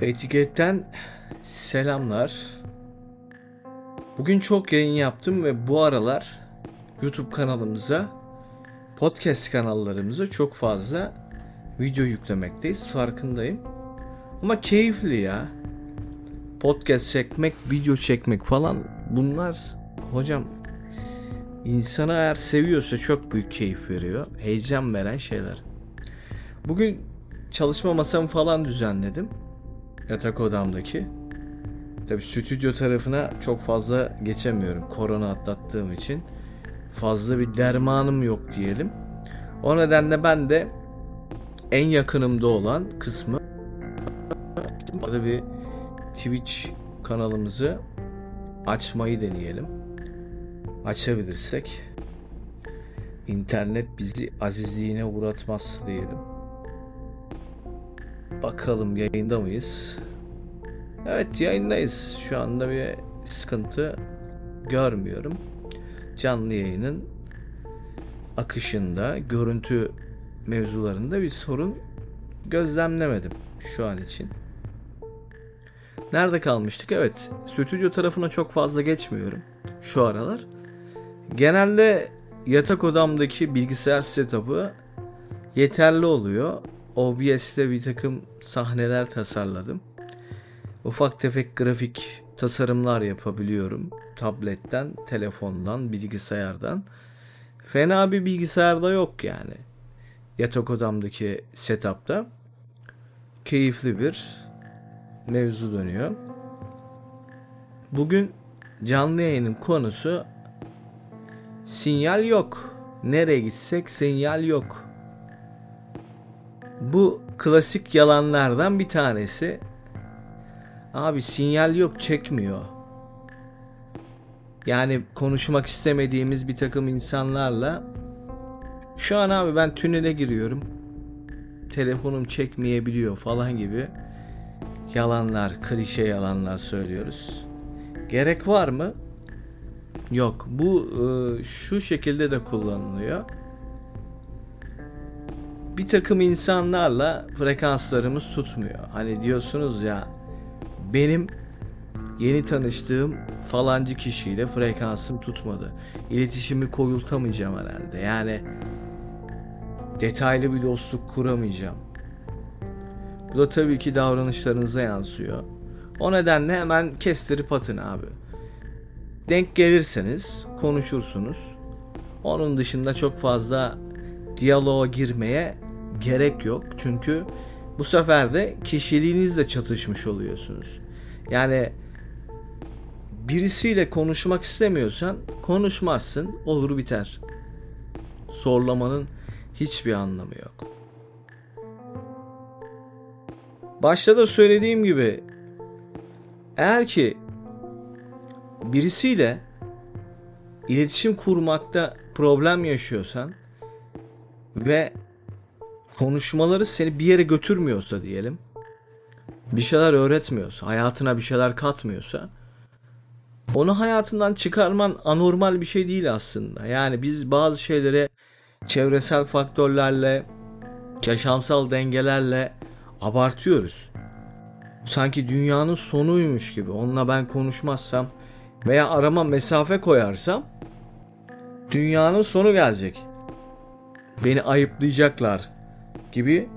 Etiketten selamlar. Bugün çok yayın yaptım ve bu aralar YouTube kanalımıza, podcast kanallarımıza çok fazla video yüklemekteyiz. Farkındayım. Ama keyifli ya. Podcast çekmek, video çekmek falan bunlar hocam insana eğer seviyorsa çok büyük keyif veriyor. Heyecan veren şeyler. Bugün çalışma masamı falan düzenledim yatak odamdaki. Tabi stüdyo tarafına çok fazla geçemiyorum. Korona atlattığım için. Fazla bir dermanım yok diyelim. O nedenle ben de en yakınımda olan kısmı burada bir Twitch kanalımızı açmayı deneyelim. Açabilirsek internet bizi azizliğine uğratmaz diyelim. Bakalım yayında mıyız? Evet yayındayız. Şu anda bir sıkıntı görmüyorum. Canlı yayının akışında, görüntü mevzularında bir sorun gözlemlemedim şu an için. Nerede kalmıştık? Evet, stüdyo tarafına çok fazla geçmiyorum şu aralar. Genelde yatak odamdaki bilgisayar setup'ı yeterli oluyor. OBS'te bir takım sahneler tasarladım. Ufak tefek grafik tasarımlar yapabiliyorum. Tabletten, telefondan, bilgisayardan. Fena bir bilgisayarda yok yani. Yatak odamdaki setup'ta. Keyifli bir mevzu dönüyor. Bugün canlı yayının konusu sinyal yok. Nereye gitsek sinyal yok. Bu klasik yalanlardan bir tanesi. Abi sinyal yok çekmiyor. Yani konuşmak istemediğimiz bir takım insanlarla şu an abi ben tünele giriyorum. Telefonum çekmeyebiliyor falan gibi yalanlar, klişe yalanlar söylüyoruz. Gerek var mı? Yok. Bu e, şu şekilde de kullanılıyor bir takım insanlarla frekanslarımız tutmuyor. Hani diyorsunuz ya benim yeni tanıştığım falancı kişiyle frekansım tutmadı. İletişimi koyultamayacağım herhalde. Yani detaylı bir dostluk kuramayacağım. Bu da tabii ki davranışlarınıza yansıyor. O nedenle hemen kestirip atın abi. Denk gelirseniz konuşursunuz. Onun dışında çok fazla diyaloğa girmeye gerek yok. Çünkü bu sefer de kişiliğinizle çatışmış oluyorsunuz. Yani birisiyle konuşmak istemiyorsan konuşmazsın, olur biter. Sorlamanın hiçbir anlamı yok. Başta da söylediğim gibi eğer ki birisiyle iletişim kurmakta problem yaşıyorsan ve konuşmaları seni bir yere götürmüyorsa diyelim bir şeyler öğretmiyorsa, hayatına bir şeyler katmıyorsa onu hayatından çıkarman anormal bir şey değil aslında. Yani biz bazı şeylere çevresel faktörlerle, yaşamsal dengelerle abartıyoruz. Sanki dünyanın sonuymuş gibi. Onunla ben konuşmazsam veya arama mesafe koyarsam dünyanın sonu gelecek beni ayıplayacaklar gibi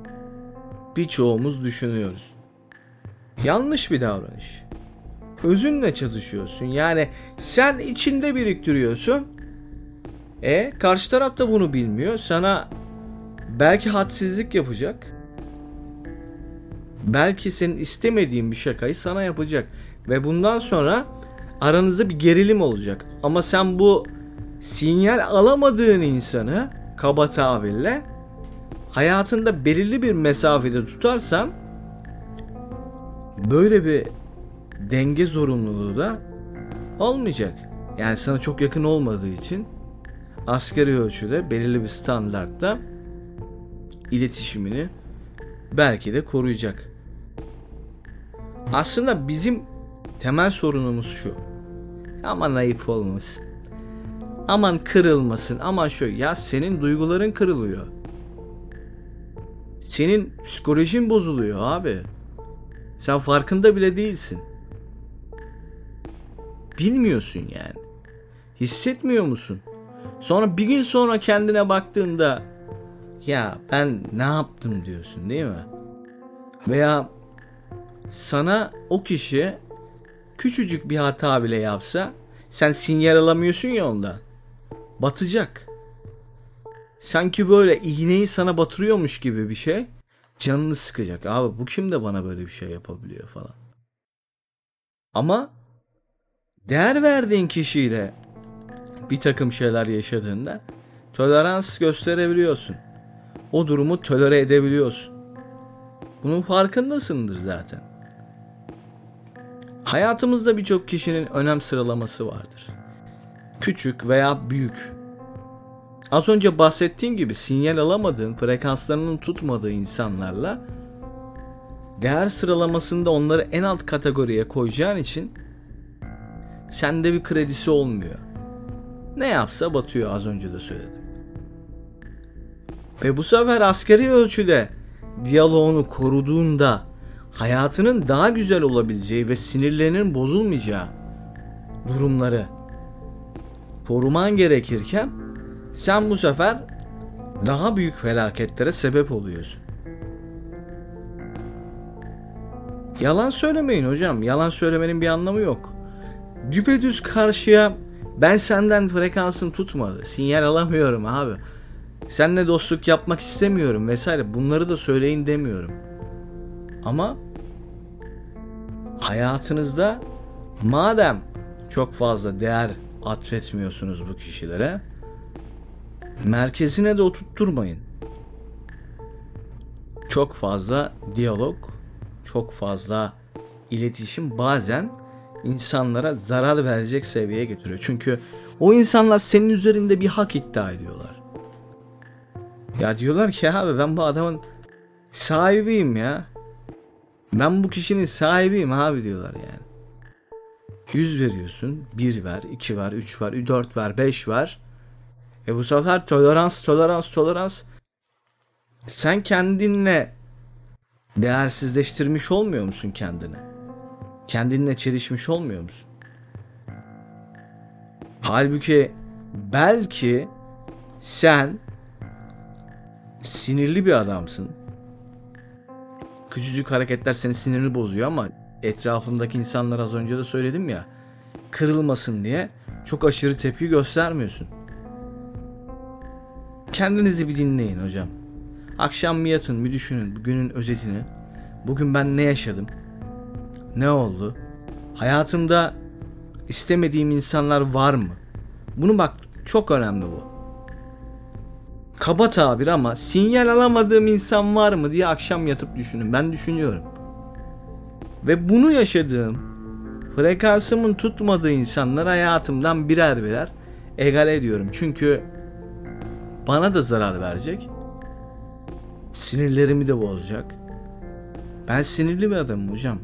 birçoğumuz düşünüyoruz. Yanlış bir davranış. Özünle çatışıyorsun. Yani sen içinde biriktiriyorsun. E karşı taraf da bunu bilmiyor. Sana belki hadsizlik yapacak. Belki senin istemediğin bir şakayı sana yapacak. Ve bundan sonra aranızda bir gerilim olacak. Ama sen bu sinyal alamadığın insanı kaba tabirle hayatında belirli bir mesafede tutarsan böyle bir denge zorunluluğu da olmayacak. Yani sana çok yakın olmadığı için askeri ölçüde belirli bir standartta iletişimini belki de koruyacak. Aslında bizim temel sorunumuz şu. Ama naif olmasın aman kırılmasın aman şu ya senin duyguların kırılıyor. Senin psikolojin bozuluyor abi. Sen farkında bile değilsin. Bilmiyorsun yani. Hissetmiyor musun? Sonra bir gün sonra kendine baktığında ya ben ne yaptım diyorsun değil mi? Veya sana o kişi küçücük bir hata bile yapsa sen sinyal alamıyorsun ya ondan. Batacak. Sanki böyle iğneyi sana batırıyormuş gibi bir şey canını sıkacak. Abi bu kim de bana böyle bir şey yapabiliyor falan. Ama değer verdiğin kişiyle bir takım şeyler yaşadığında tolerans gösterebiliyorsun. O durumu tolere edebiliyorsun. Bunun farkındasındır zaten. Hayatımızda birçok kişinin önem sıralaması vardır. Küçük veya büyük. Az önce bahsettiğim gibi sinyal alamadığın, frekanslarının tutmadığı insanlarla değer sıralamasında onları en alt kategoriye koyacağın için sende bir kredisi olmuyor. Ne yapsa batıyor az önce de söyledim. Ve bu sefer askeri ölçüde diyaloğunu koruduğunda hayatının daha güzel olabileceği ve sinirlerinin bozulmayacağı durumları koruman gerekirken sen bu sefer daha büyük felaketlere sebep oluyorsun. Yalan söylemeyin hocam. Yalan söylemenin bir anlamı yok. Düpedüz karşıya ben senden frekansım tutmadı. Sinyal alamıyorum abi. Seninle dostluk yapmak istemiyorum vesaire. Bunları da söyleyin demiyorum. Ama hayatınızda madem çok fazla değer atfetmiyorsunuz bu kişilere merkezine de oturtturmayın. Çok fazla diyalog, çok fazla iletişim bazen insanlara zarar verecek seviyeye getiriyor. Çünkü o insanlar senin üzerinde bir hak iddia ediyorlar. Ya diyorlar ki abi ben bu adamın sahibiyim ya. Ben bu kişinin sahibiyim abi diyorlar yani. 100 veriyorsun. 1 ver, 2 ver, 3 ver, 4 ver, 5 ver. E bu sefer tolerans, tolerans, tolerans. Sen kendinle değersizleştirmiş olmuyor musun kendini? Kendinle çelişmiş olmuyor musun? Halbuki belki sen sinirli bir adamsın. Küçücük hareketler senin sinirini bozuyor ama etrafındaki insanlar az önce de söyledim ya kırılmasın diye çok aşırı tepki göstermiyorsun. Kendinizi bir dinleyin hocam. Akşam bir yatın bir düşünün bugünün özetini. Bugün ben ne yaşadım? Ne oldu? Hayatımda istemediğim insanlar var mı? Bunu bak çok önemli bu. Kaba tabir ama sinyal alamadığım insan var mı diye akşam yatıp düşünün. Ben düşünüyorum. Ve bunu yaşadığım frekansımın tutmadığı insanlar hayatımdan birer birer egal ediyorum. Çünkü bana da zarar verecek. Sinirlerimi de bozacak. Ben sinirli bir adamım hocam.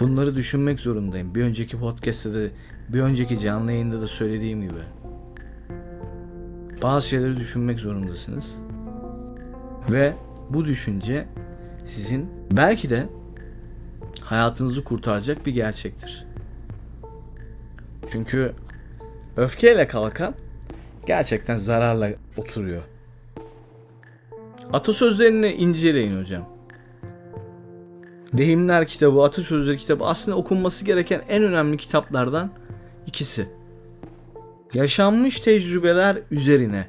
Bunları düşünmek zorundayım. Bir önceki podcast'te de bir önceki canlı yayında da söylediğim gibi. Bazı şeyleri düşünmek zorundasınız. Ve bu düşünce sizin belki de hayatınızı kurtaracak bir gerçektir. Çünkü öfkeyle kalkan gerçekten zararla oturuyor. Atasözlerini inceleyin hocam. Deyimler kitabı, atasözleri kitabı aslında okunması gereken en önemli kitaplardan ikisi. Yaşanmış tecrübeler üzerine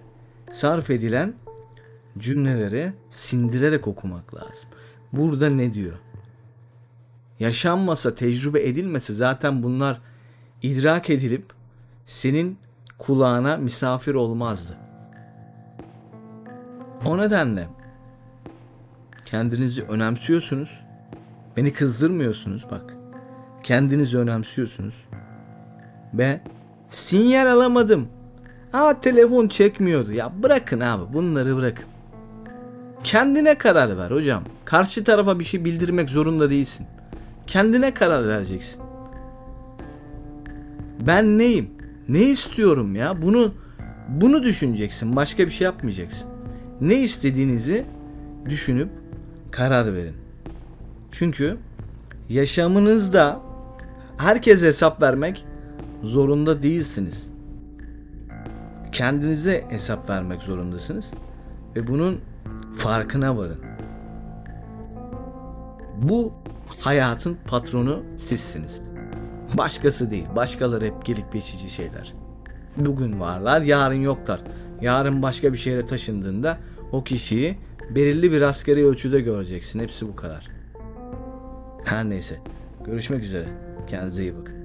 sarf edilen cümleleri sindirerek okumak lazım. Burada ne diyor? Yaşanmasa, tecrübe edilmese zaten bunlar idrak edilip senin kulağına misafir olmazdı. O nedenle kendinizi önemsiyorsunuz. Beni kızdırmıyorsunuz bak. Kendinizi önemsiyorsunuz. Ve sinyal alamadım. Ha telefon çekmiyordu. Ya bırakın abi bunları bırakın. Kendine karar ver hocam. Karşı tarafa bir şey bildirmek zorunda değilsin. Kendine karar vereceksin. Ben neyim? Ne istiyorum ya? Bunu bunu düşüneceksin. Başka bir şey yapmayacaksın. Ne istediğinizi düşünüp karar verin. Çünkü yaşamınızda herkese hesap vermek zorunda değilsiniz. Kendinize hesap vermek zorundasınız ve bunun farkına varın. Bu hayatın patronu sizsiniz. Başkası değil. Başkaları hep gelip geçici şeyler. Bugün varlar, yarın yoklar. Yarın başka bir şehre taşındığında o kişiyi belirli bir askeri ölçüde göreceksin. Hepsi bu kadar. Her neyse. Görüşmek üzere. Kendinize iyi bakın.